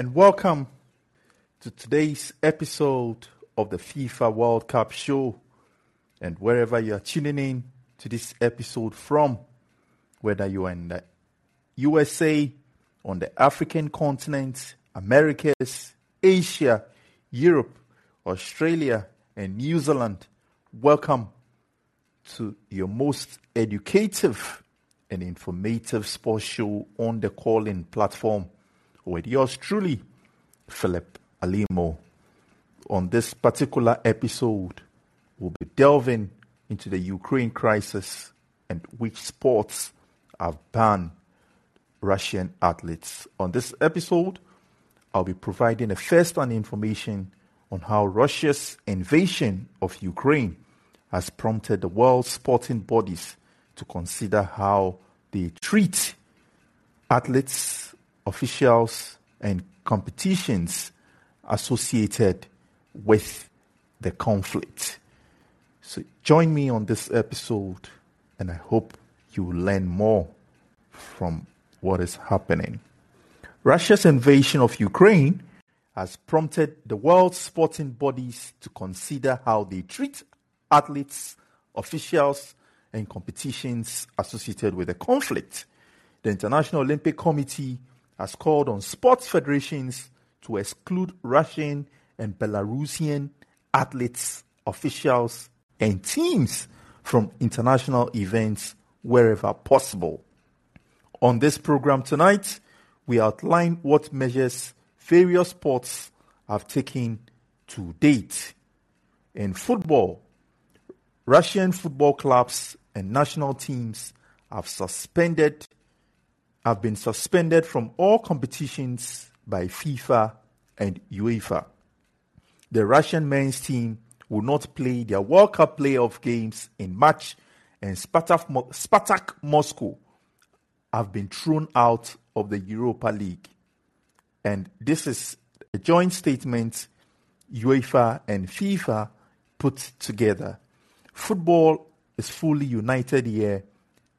And welcome to today's episode of the FIFA World Cup show. And wherever you are tuning in to this episode from, whether you are in the USA, on the African continent, Americas, Asia, Europe, Australia, and New Zealand, welcome to your most educative and informative sports show on the call-in platform with yours truly, Philip Alimo. On this particular episode, we'll be delving into the Ukraine crisis and which sports have banned Russian athletes. On this episode, I'll be providing a first-hand information on how Russia's invasion of Ukraine has prompted the world's sporting bodies to consider how they treat athletes, officials, and competitions associated with the conflict. So join me on this episode, and I hope you will learn more from what is happening. Russia's invasion of Ukraine has prompted the world's sporting bodies to consider how they treat athletes, officials, and competitions associated with the conflict. The International Olympic Committee has called on sports federations to exclude Russian and Belarusian athletes, officials, and teams from international events wherever possible. On this program tonight, we outline what measures various sports have taken to date. In football, Russian football clubs and national teams have suspended have been suspended from all competitions by FIFA and UEFA. The Russian men's team will not play their World Cup playoff games in March, and Spartak, Spartak Moscow have been thrown out of the Europa League. And this is a joint statement UEFA and FIFA put together. Football is fully united here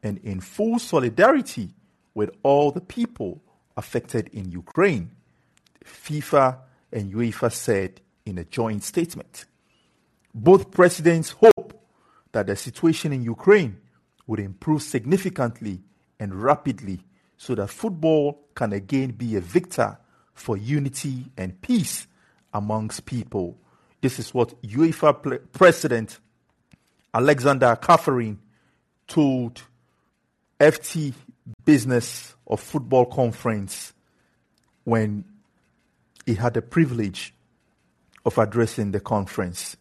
and in full solidarity with all the people affected in Ukraine, FIFA and UEFA said in a joint statement. Both presidents hope that the situation in Ukraine would improve significantly and rapidly so that football can again be a victor for unity and peace amongst people. This is what UEFA president Alexander Čeferin told FT Business of Football Conference when he had the privilege of addressing the conference.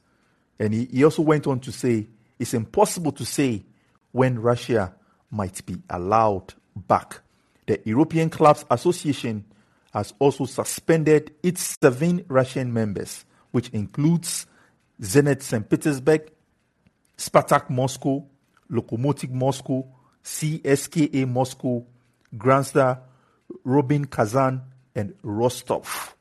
And he, he also went on to say it's impossible to say when Russia might be allowed back. The European Clubs Association has also suspended its seven Russian members, which includes Zenit St. Petersburg, Spartak Moscow, Lokomotiv Moscow, CSKA Moscow, Grasda, Rubin Kazan, and Rostov.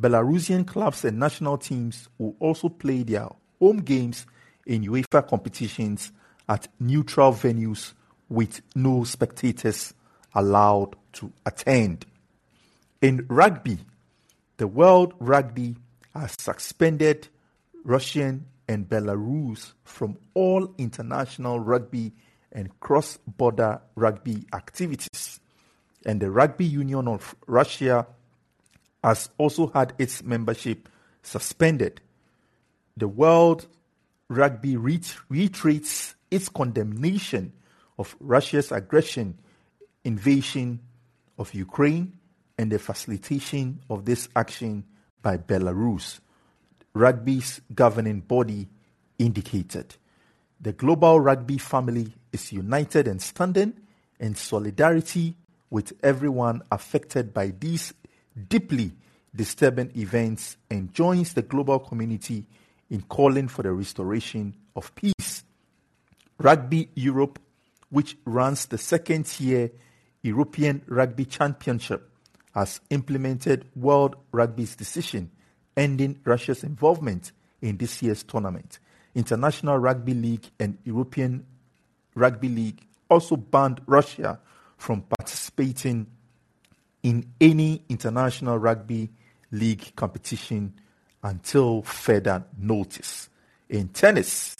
Belarusian clubs and national teams will also play their home games in UEFA competitions at neutral venues with no spectators allowed to attend. In rugby, the World Rugby has suspended Russian and Belarus from all international rugby and cross border rugby activities. And the Rugby Union of Russia has also had its membership suspended. The World Rugby reiterates its condemnation of Russia's aggression, invasion of Ukraine, and the facilitation of this action by Belarus rugby's governing body indicated. The global rugby family is united and standing in solidarity with everyone affected by these deeply disturbing events and joins the global community in calling for the restoration of peace. Rugby Europe, which runs the second tier European Rugby Championship, has implemented World Rugby's decision ending Russia's involvement in this year's tournament. International Rugby League and European Rugby League also banned Russia from participating in any international rugby league competition until further notice. In tennis,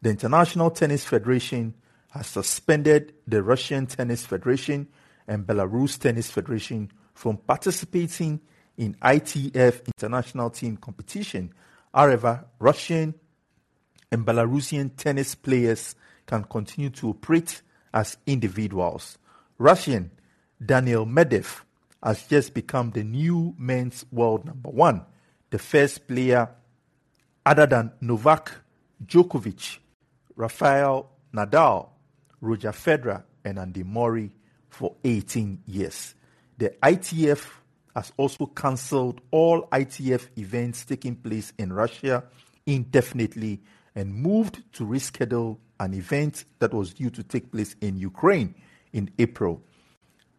the International Tennis Federation has suspended the Russian Tennis Federation and Belarus Tennis Federation from participating in ITF international team competition. However, Russian and Belarusian tennis players can continue to operate as individuals. Russian Daniil Medvedev has just become the new men's world number one, the first player other than Novak Djokovic, Rafael Nadal, Roger Federer, and Andy Murray for 18 years. The ITF has also cancelled all ITF events taking place in Russia indefinitely and moved to reschedule an event that was due to take place in Ukraine in April.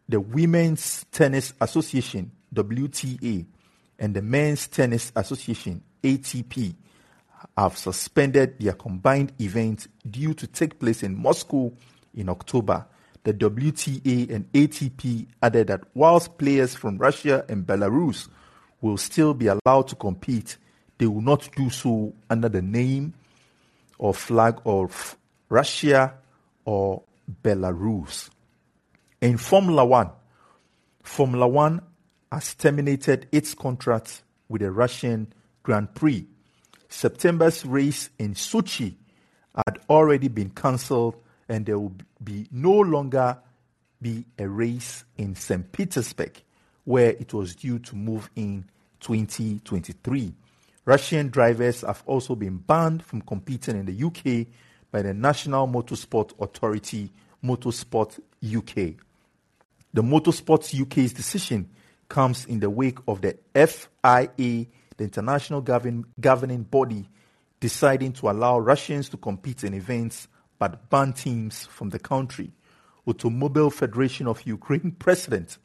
The Women's Tennis Association, WTA, and the Men's Tennis Association, ATP, have suspended their combined event due to take place in Moscow in October. The WTA and ATP added that whilst players from Russia and Belarus will still be allowed to compete, they will not do so under the name or flag of Russia or Belarus. In Formula One, Formula One has terminated its contract with the Russian Grand Prix. September's race in Sochi had already been cancelled, and there will be no longer be a race in St. Petersburg, where it was due to move in 2023. Russian drivers have also been banned from competing in the UK by the National Motorsport Authority, Motorsport UK. The Motorsport UK's decision comes in the wake of the FIA, the international govern- governing body, deciding to allow Russians to compete in events but ban teams from the country. Automobile Federation of Ukraine president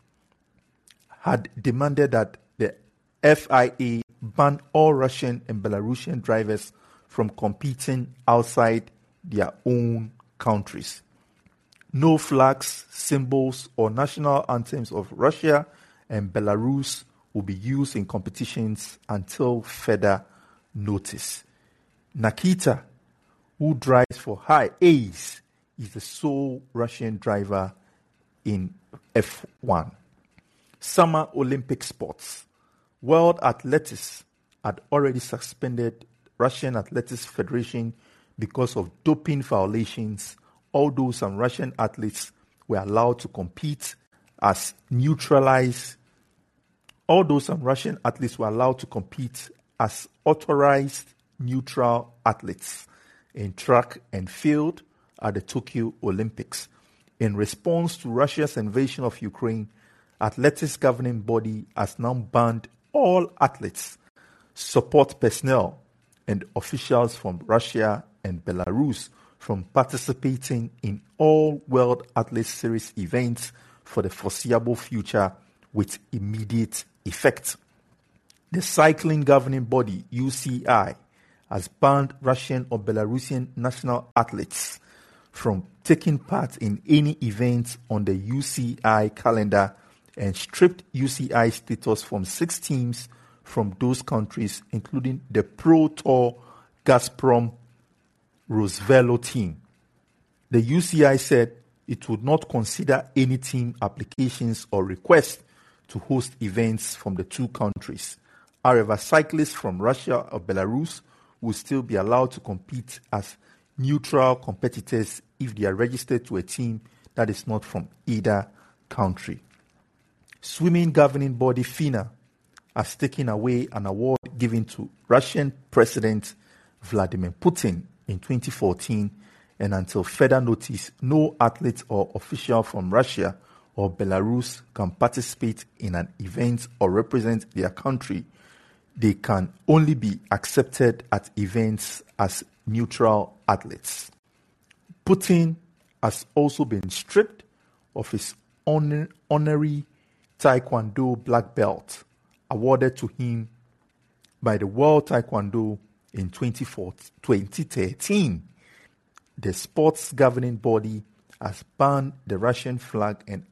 had demanded that the FIA ban all Russian and Belarusian drivers from competing outside their own countries. No flags, symbols, or national anthems of Russia and Belarus will be used in competitions until further notice. Nikita, who drives for High Ace, is the sole Russian driver in F1. Summer Olympic sports. World Athletics had already suspended Russian Athletics Federation because of doping violations, although some Russian athletes were allowed to compete as neutralized, although some Russian athletes were allowed to compete as authorized neutral athletes in track and field at the Tokyo Olympics. In response to Russia's invasion of Ukraine, athletics governing body has now banned all athletes, support personnel, and officials from Russia and Belarus from participating in all World Athletics Series events for the foreseeable future with immediate effect. The cycling governing body, UCI, has banned Russian or Belarusian national athletes from taking part in any events on the UCI calendar and stripped UCI status from six teams from those countries, including the Pro Tour Gazprom RusVelo team. The UCI said it would not consider any team applications or requests to host events from the two countries. However, cyclists from Russia or Belarus will still be allowed to compete as neutral competitors if they are registered to a team that is not from either country. Swimming governing body FINA has taken away an award given to Russian President Vladimir Putin in 2014, and until further notice, no athlete or official from Russia or Belarus can participate in an event or represent their country. They can only be accepted at events as neutral athletes. Putin has also been stripped of his honor- honorary Taekwondo black belt awarded to him by the World Taekwondo in 2013. The sports governing body has banned the Russian flag and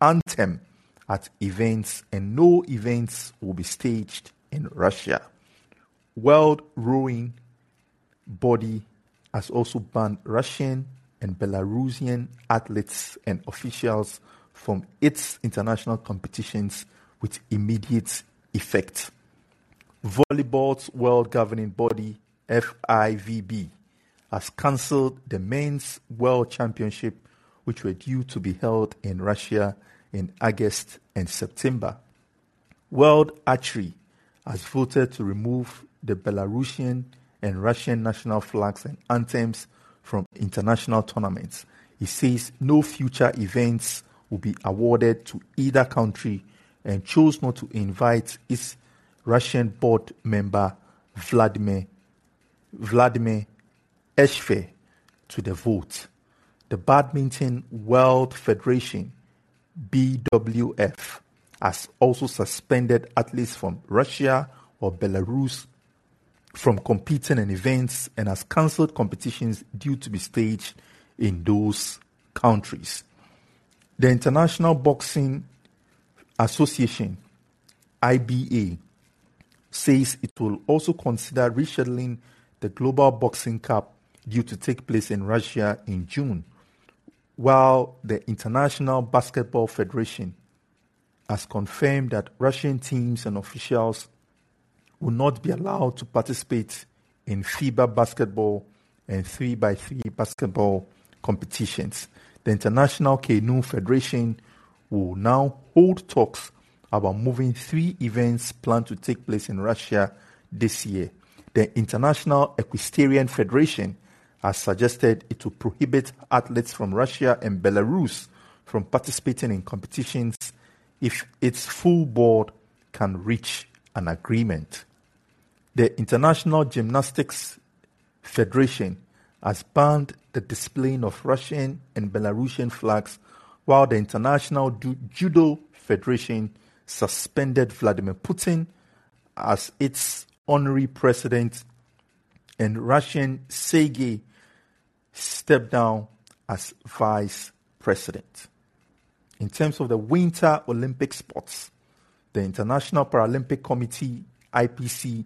anthem at events, and no events will be staged in Russia. World Rowing Body has also banned Russian and Belarusian athletes and officials from its international competitions with immediate effect. Volleyball's world governing body, FIVB, has cancelled the men's world championship, which were due to be held in Russia in August and September. World Archery has voted to remove the Belarusian and Russian national flags and anthems from international tournaments. He says no future events will be awarded to either country and chose not to invite its Russian board member Vladimir Vladimir Esheev to the vote. The Badminton World Federation BWF has also suspended athletes from Russia or Belarus from competing in events and has cancelled competitions due to be staged in those countries. The International Boxing Association, IBA, says it will also consider rescheduling the Global Boxing Cup due to take place in Russia in June, while the International Basketball Federation has confirmed that Russian teams and officials will not be allowed to participate in FIBA basketball and 3x3 basketball competitions. The International Canoe Federation will now hold talks about moving three events planned to take place in Russia this year. The International Equestrian Federation has suggested it will prohibit athletes from Russia and Belarus from participating in competitions if its full board can reach an agreement. The International Gymnastics Federation has banned the displaying of Russian and Belarusian flags, while the International Judo Federation suspended Vladimir Putin as its honorary president and Russian Sergei stepped down as vice president. In terms of the Winter Olympic sports, the International Paralympic Committee, IPC,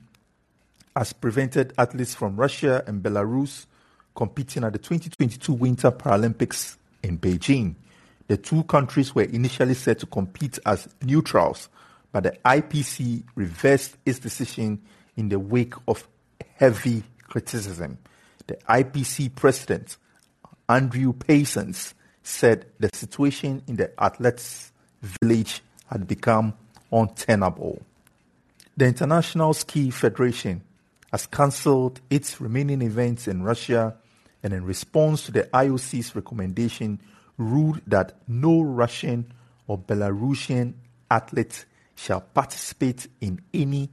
has prevented athletes from Russia and Belarus competing at the 2022 Winter Paralympics in Beijing. The two countries were initially set to compete as neutrals, but the IPC reversed its decision in the wake of heavy criticism. The IPC president, Andrew Parsons, said the situation in the athletes' village had become untenable. The International Ski Federation has cancelled its remaining events in Russia and, in response to the IOC's recommendation, ruled that no Russian or Belarusian athlete shall participate in any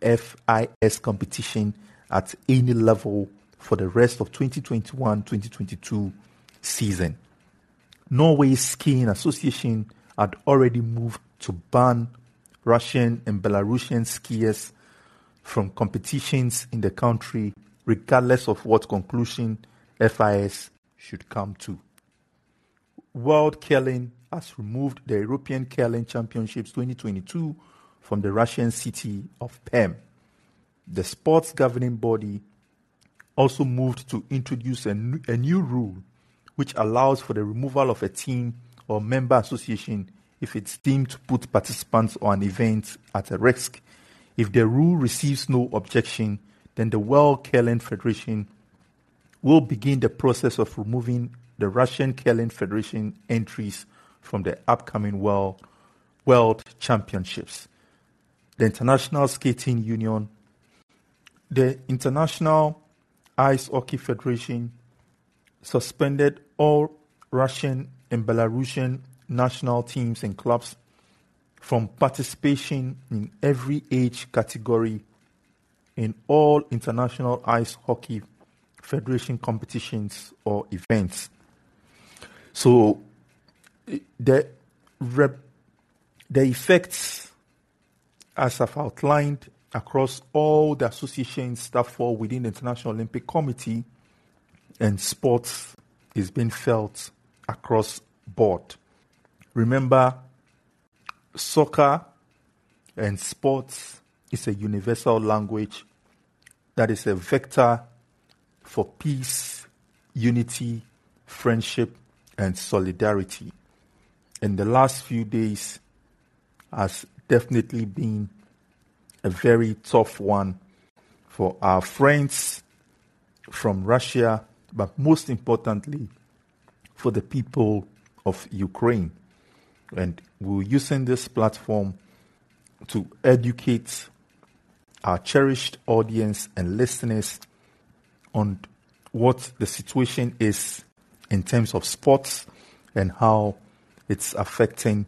FIS competition at any level for the rest of 2021-2022 season. Norway's skiing association had already moved to ban Russian and Belarusian skiers from competitions in the country, regardless of what conclusion FIS should come to. World Curling has removed the European Curling Championships 2022 from the Russian city of Perm. The sports governing body also moved to introduce a, a new rule which allows for the removal of a team or member association if it's deemed to put participants or an event at a risk. If the rule receives no objection, then the World Curling Federation will begin the process of removing the Russian Curling Federation entries from the upcoming World, World Championships. The International Skating Union, the International Ice Hockey Federation suspended all Russian and Belarusian national teams and clubs from participation in every age category in all international ice hockey federation competitions or events. So the rep, the effects, as I've outlined across all the associations that fall within the International Olympic Committee and sports, is being felt across board. Remember, soccer and sports is a universal language that is a vector for peace, unity, friendship, and solidarity. In the last few days has definitely been a very tough one for our friends from Russia, but most importantly, for the people of Ukraine. And we're using this platform to educate our cherished audience and listeners on what the situation is in terms of sports and how it's affecting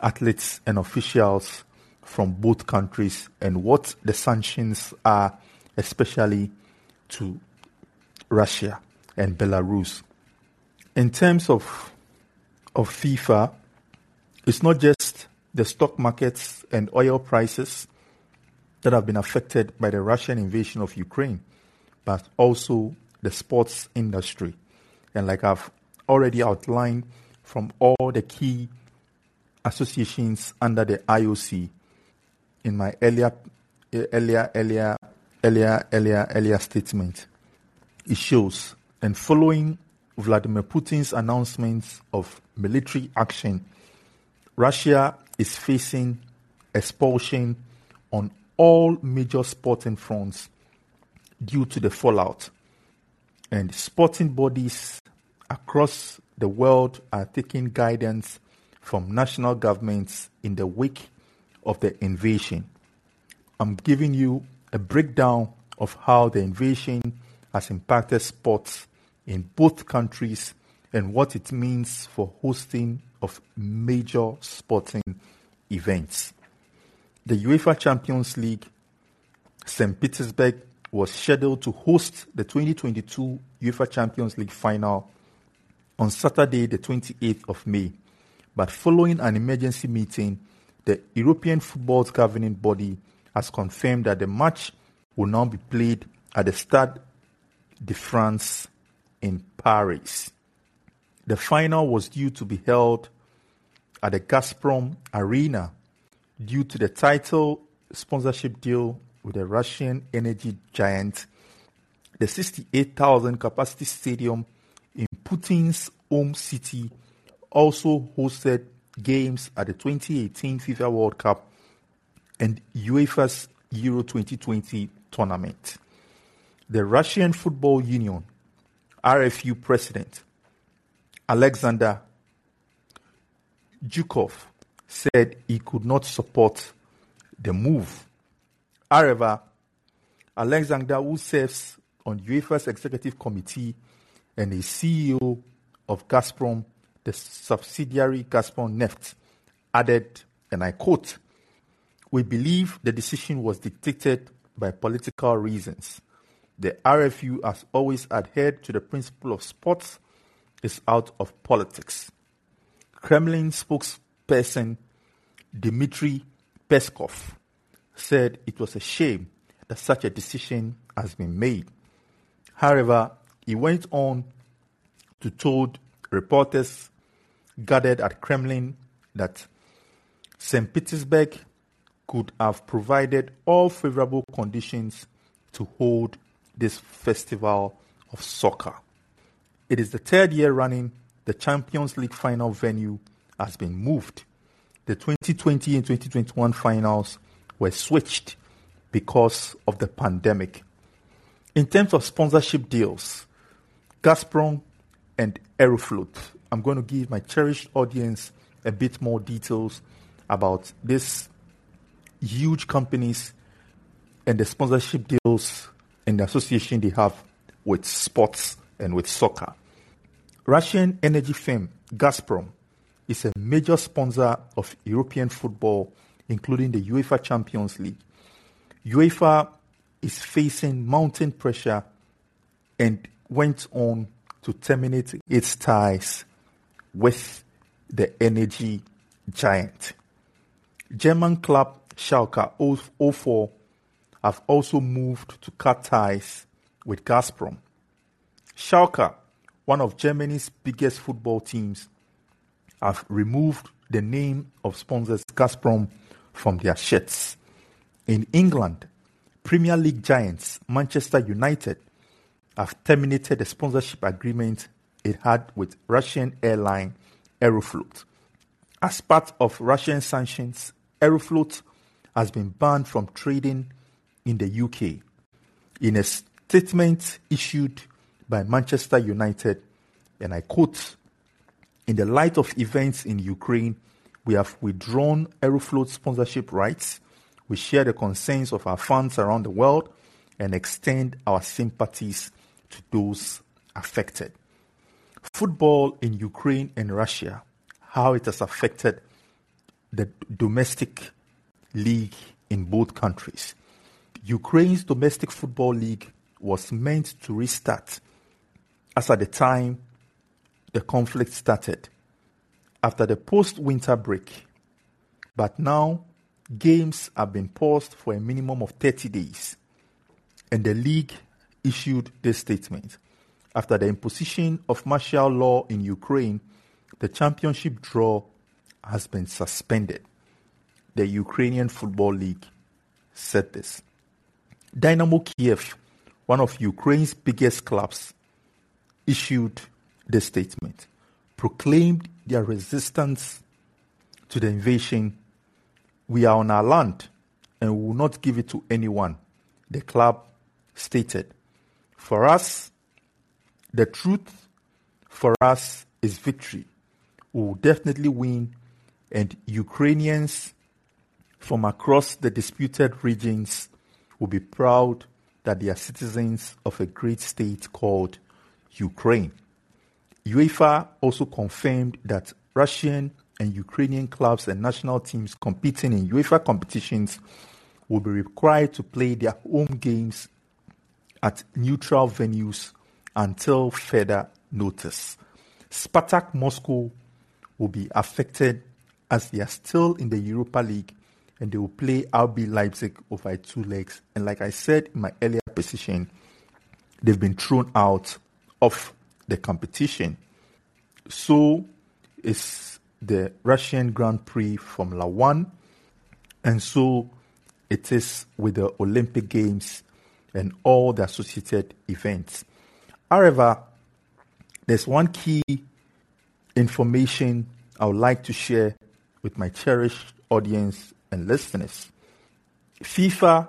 athletes and officials from both countries and what the sanctions are, especially to Russia and Belarus. In terms of of FIFA, it's not just the stock markets and oil prices that have been affected by the Russian invasion of Ukraine, but also the sports industry. And like I've already outlined from all the key associations under the IOC in my earlier earlier earlier earlier earlier earlier statement it shows and following Vladimir Putin's announcements of military action Russia is facing expulsion on all major sporting fronts due to the fallout and sporting bodies across the world are taking guidance from national governments in the wake of the invasion. I'm giving you a breakdown of how the invasion has impacted sports in both countries and what it means for hosting of major sporting events. The UEFA Champions League St. Petersburg was scheduled to host the 2022 UEFA Champions League final on Saturday, the 28th of May. But following an emergency meeting, the European football's governing body has confirmed that the match will now be played at the Stade de France in Paris. The final was due to be held at the Gazprom Arena due to the title sponsorship deal with the Russian energy giant. The 68,000 capacity stadium in Putin's home city also hosted games at the 2018 FIFA World Cup and UEFA's Euro 2020 tournament. The Russian Football Union, RFU president Alexander Dyukov said he could not support the move. However, Alexander, who serves on UEFA's executive committee and is CEO of Gazprom, the subsidiary Gazprom Neft, added, and I quote, We believe the decision was dictated by political reasons. The RFU has always adhered to the principle of sports is out of politics. Kremlin spokesperson Dmitry Peskov said it was a shame that such a decision has been made. However, he went on to told reporters gathered at Kremlin that St. Petersburg could have provided all favorable conditions to hold this festival of soccer. It is the third year running the Champions League final venue has been moved. The 2020 and 2021 finals were switched because of the pandemic. In terms of sponsorship deals, Gazprom and Aeroflot, I'm going to give my cherished audience a bit more details about these huge companies and the sponsorship deals and the association they have with sports and with soccer. Russian energy firm Gazprom is a major sponsor of European football, including the UEFA Champions League. UEFA is facing mounting pressure and went on to terminate its ties with the energy giant. German club Schalke 04 have also moved to cut ties with Gazprom. Schalke, one of Germany's biggest football teams, have removed the name of sponsors Gazprom from their shirts. In England, Premier League giants Manchester United have terminated the sponsorship agreement it had with Russian airline Aeroflot. As part of Russian sanctions, Aeroflot has been banned from trading in the UK. In a statement issued by Manchester United, and I quote, in the light of events in Ukraine, we have withdrawn Aeroflot sponsorship rights. We share the concerns of our fans around the world and extend our sympathies to those affected. Football in Ukraine and Russia, how it has affected the domestic league in both countries. Ukraine's domestic football league was meant to restart as at the time the conflict started after the post winter break. But now, games have been paused for a minimum of 30 days, and the league issued this statement. After the imposition of martial law in Ukraine, the championship draw has been suspended. The Ukrainian Football League said this. Dynamo Kiev, one of Ukraine's biggest clubs, issued this statement, proclaimed their resistance to the invasion. We are on our land and we will not give it to anyone, the club stated. For us, the truth for us is victory. We will definitely win, and Ukrainians from across the disputed regions will be proud that they are citizens of a great state called Ukraine. UEFA also confirmed that Russian and Ukrainian clubs and national teams competing in UEFA competitions will be required to play their home games at neutral venues until further notice. Spartak Moscow will be affected as they are still in the Europa League and they will play RB Leipzig over two legs. And like I said in my earlier position, they've been thrown out of the competition. So is the Russian Grand Prix Formula One, and so it is with the Olympic Games and all the associated events. However, there's one key information I would like to share with my cherished audience and listeners. FIFA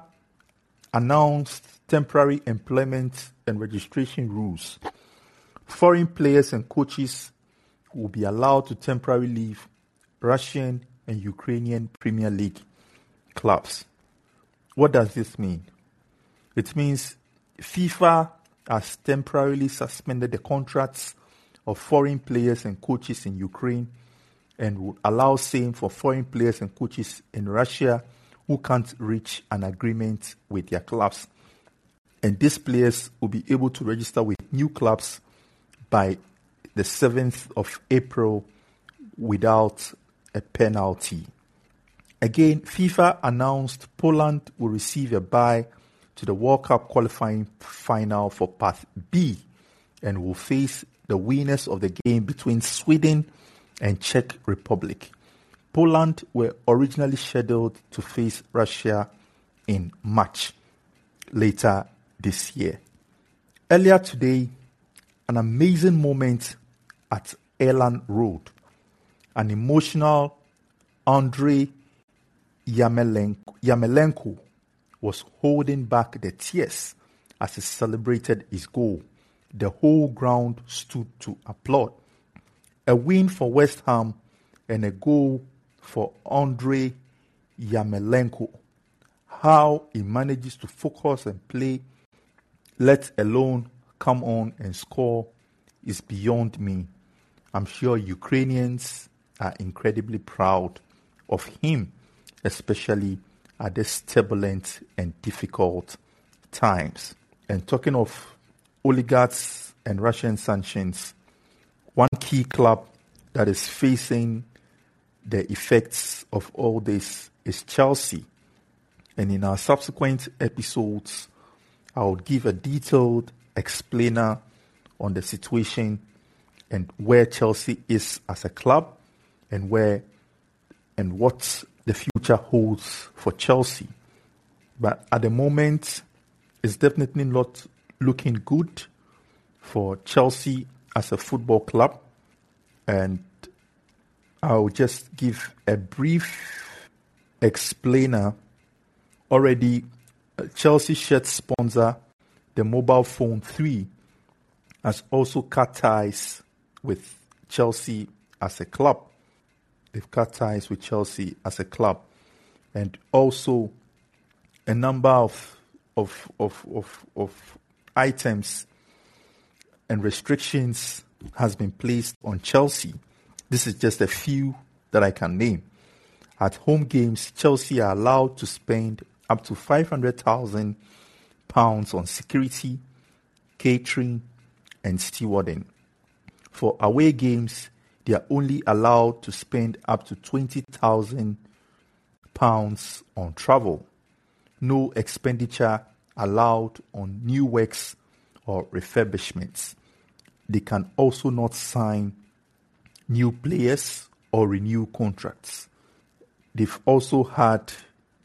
announced temporary employment and registration rules. Foreign players and coaches will be allowed to temporarily leave Russian and Ukrainian Premier League clubs. What does this mean? It means FIFA has temporarily suspended the contracts of foreign players and coaches in Ukraine and would allow same for foreign players and coaches in Russia who can't reach an agreement with their clubs. And these players will be able to register with new clubs by the 7th of April without a penalty. Again, FIFA announced Poland will receive a bye to the World Cup qualifying final for Path B and will face the winners of the game between Sweden and Czech Republic. Poland were originally scheduled to face Russia in March later this year. Earlier today, an amazing moment at Elland Road. An emotional Andrei Yarmolenko was holding back the tears as he celebrated his goal. The whole ground stood to applaud. A win for West Ham and a goal for Andrei Yarmolenko. How he manages to focus and play, let alone come on and score, is beyond me. I'm sure Ukrainians are incredibly proud of him, especially at this turbulent and difficult times. And talking of oligarchs and Russian sanctions, one key club that is facing the effects of all this is Chelsea. And in our subsequent episodes, I will give a detailed explainer on the situation and where Chelsea is as a club and where and what the future holds for Chelsea. But at the moment, it's definitely not looking good for Chelsea as a football club. And I'll just give a brief explainer. Already, uh, Chelsea shirt sponsor, the mobile phone 3, has also cut ties with Chelsea as a club. They've cut ties with Chelsea as a club. And also, a number of, of, of, of, of items and restrictions has been placed on Chelsea. This is just a few that I can name. At home games, Chelsea are allowed to spend up to 500,000 pounds on security, catering, and stewarding. For away games, they are only allowed to spend up to 20,000 pounds on travel. No expenditure allowed on new works or refurbishments. They can also not sign new players or renew contracts. They've also had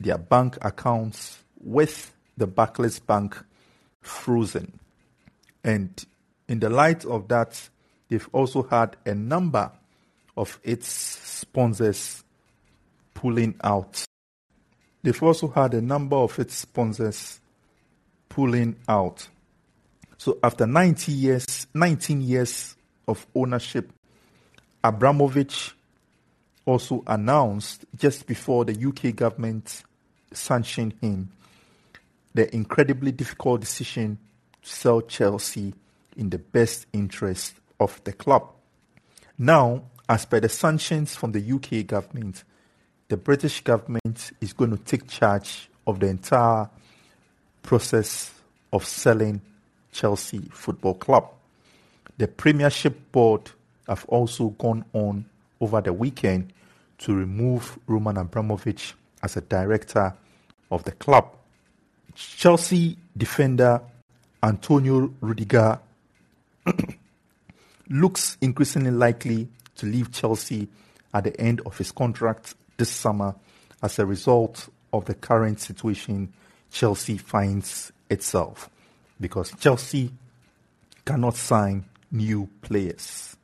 their bank accounts with the Barclays Bank frozen. And in the light of that, they've also had a number of its sponsors pulling out. They've also had a number of its sponsors pulling out. So after 90 years, 19 years of ownership, Abramovich also announced just before the UK government sanctioned him the incredibly difficult decision to sell Chelsea in the best interest of the club. Now, as per the sanctions from the UK government, the British government is going to take charge of the entire process of selling Chelsea Football Club. The Premiership Board have also gone on over the weekend to remove Roman Abramovich as a director of the club. Chelsea defender Antonio Rudiger looks increasingly likely to leave Chelsea at the end of his contract this summer as a result of the current situation Chelsea finds itself because Chelsea cannot sign new players.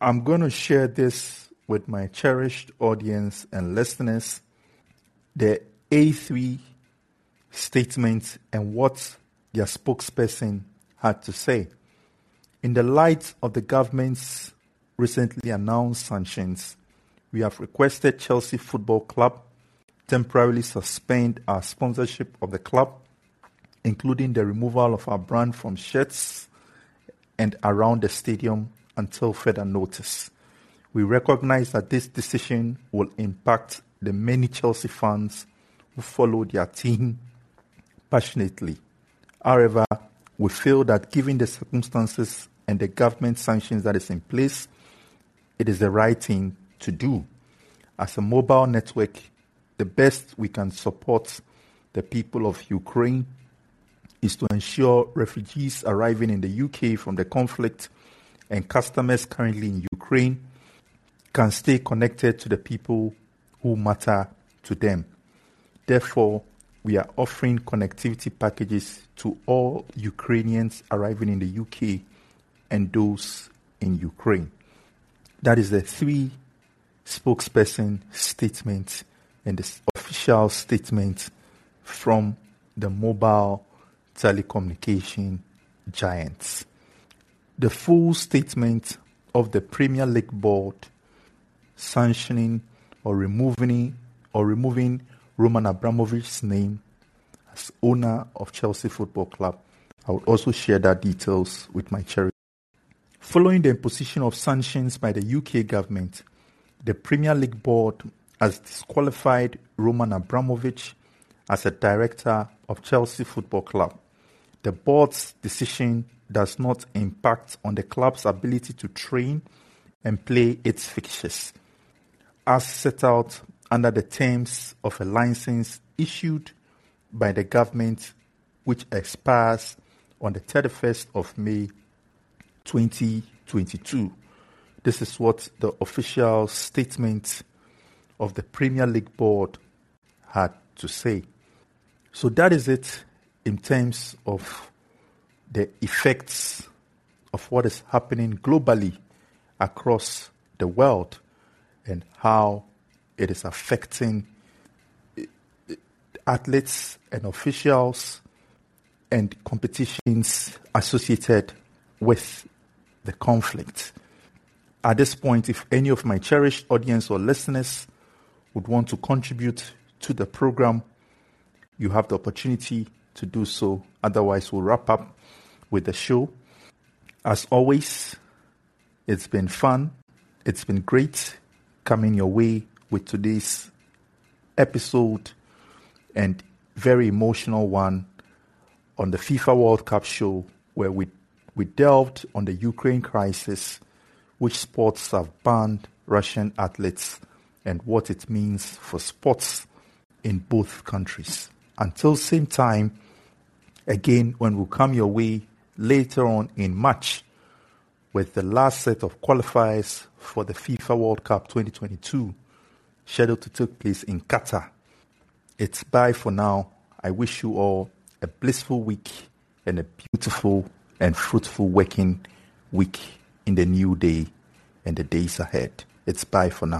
I'm going to share this with my cherished audience and listeners. The A3 statement and what their spokesperson had to say. In the light of the government's recently announced sanctions, we have requested Chelsea Football Club temporarily suspend our sponsorship of the club, including the removal of our brand from shirts and around the stadium until further notice. We recognize that this decision will impact the many Chelsea fans who follow their team passionately. However, we feel that given the circumstances and the government sanctions that is in place, it is the right thing to do. As a mobile network, the best we can support the people of Ukraine is to ensure refugees arriving in the UK from the conflict and customers currently in Ukraine can stay connected to the people who matter to them. Therefore, we are offering connectivity packages to all Ukrainians arriving in the UK and those in Ukraine. That is the three spokesperson statement and the official statement from the mobile telecommunication giants. The full statement of the Premier League board sanctioning or removing or removing Roman Abramovich's name as owner of Chelsea Football Club. I will also share that details with my charity. Following the imposition of sanctions by the UK government, the Premier League board has disqualified Roman Abramovich as a director of Chelsea Football Club. The board's decision does not impact on the club's ability to train and play its fixtures, as set out under the terms of a license issued by the government, which expires on the 31st of May 2022. This is what the official statement of the Premier League board had to say. So that is it in terms of the effects of what is happening globally across the world and how it is affecting eh, athletes and officials and competitions associated with the conflict. At this point, if any of my cherished audience or listeners would want to contribute to the program, you have the opportunity to do so. Otherwise, we'll wrap up with the show. As always, it's been fun. It's been great coming your way with today's episode and very emotional one on the FIFA World Cup show where we, we delved on the Ukraine crisis, which sports have banned Russian athletes, and what it means for sports in both countries. Until same time, again, when we come your way later on in March with the last set of qualifiers for the FIFA World Cup 2022 scheduled to take place in Qatar. It's bye for now. I wish you all a blissful week and a beautiful and fruitful working week in the new day and the days ahead. It's bye for now.